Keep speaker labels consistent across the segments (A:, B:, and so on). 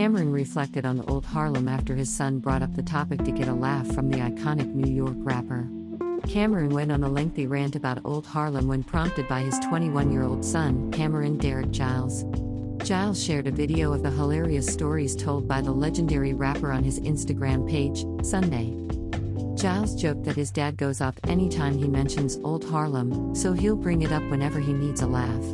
A: Cam'ron reflected on the Old Harlem after his son brought up the topic to get a laugh from the iconic New York rapper. Cam'ron went on a lengthy rant about Old Harlem when prompted by his 21 year old son, Cameron Derek Giles. Giles shared a video of the hilarious stories told by the legendary rapper on his Instagram page, Sunday. Giles joked that his dad goes off anytime he mentions Old Harlem, so he'll bring it up whenever he needs a laugh.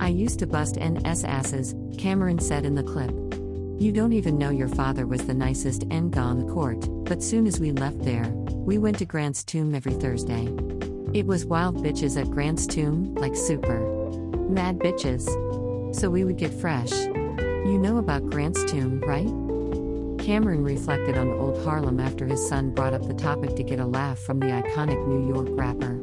A: I used to bust NS asses, Cam'ron said in the clip. You don't even know your father was the nicest on the court, but soon as we left there, we went to Grant's tomb every Thursday. It was wild bitches at Grant's tomb, like super. Mad bitches. So we would get fresh. You know about Grant's tomb, right? Cam'ron reflected on Old Harlem after his son brought up the topic to get a laugh from the iconic New York rapper.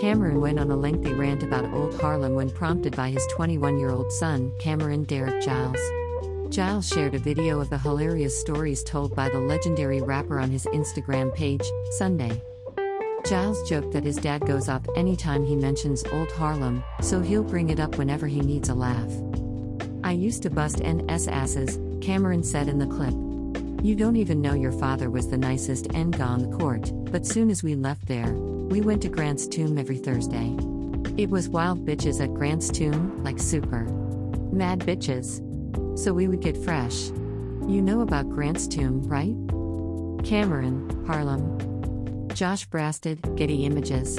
A: Cam'ron went on a lengthy rant about Old Harlem when prompted by his 21 year old son, Cameron Derek Giles. Giles shared a video of the hilarious stories told by the legendary rapper on his Instagram page, Sunday. Giles joked that his dad goes off anytime he mentions Old Harlem, so he'll bring it up whenever he needs a laugh. I used to bust NS asses, Cam'ron said in the clip. You don't even know your father was the nicest N on court, but soon as we left there, we went to Grant's tomb every Thursday. It was wild bitches at Grant's tomb, like super. Mad bitches. So we would get fresh. You know about Grant's tomb, right? Cam'ron, Harlem. Josh Brasted, Getty Images.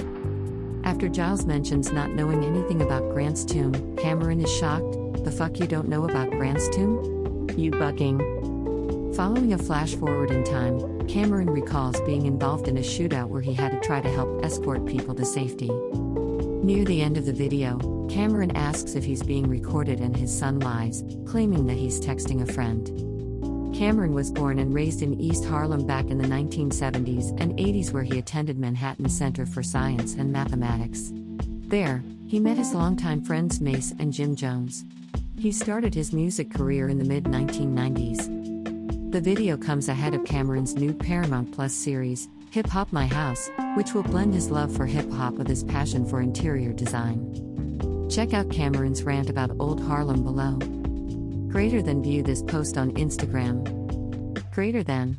A: After Giles mentions not knowing anything about Grant's tomb, Cam'ron is shocked. The fuck you don't know about Grant's tomb? You bugging. Following a flash forward in time, Cam'ron recalls being involved in a shootout where he had to try to help escort people to safety. Near the end of the video, Cam'ron asks if he's being recorded and his son lies, claiming that he's texting a friend. Cam'ron was born and raised in East Harlem back in the 1970s and 80s, where he attended Manhattan Center for Science and Mathematics. There, he met his longtime friends Mase and Jim Jones. He started his music career in the mid 1990s. The video comes ahead of Cam'ron's new Paramount Plus series, Hip Hop My House, which will blend his love for hip hop with his passion for interior design. Check out Cam'ron's rant about Old Harlem below. Greater than view this post on Instagram. Greater than.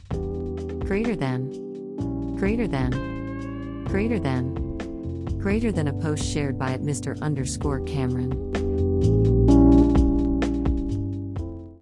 A: Greater than. Greater than. Greater than. Greater than a post shared by at Mr. underscore Cameron.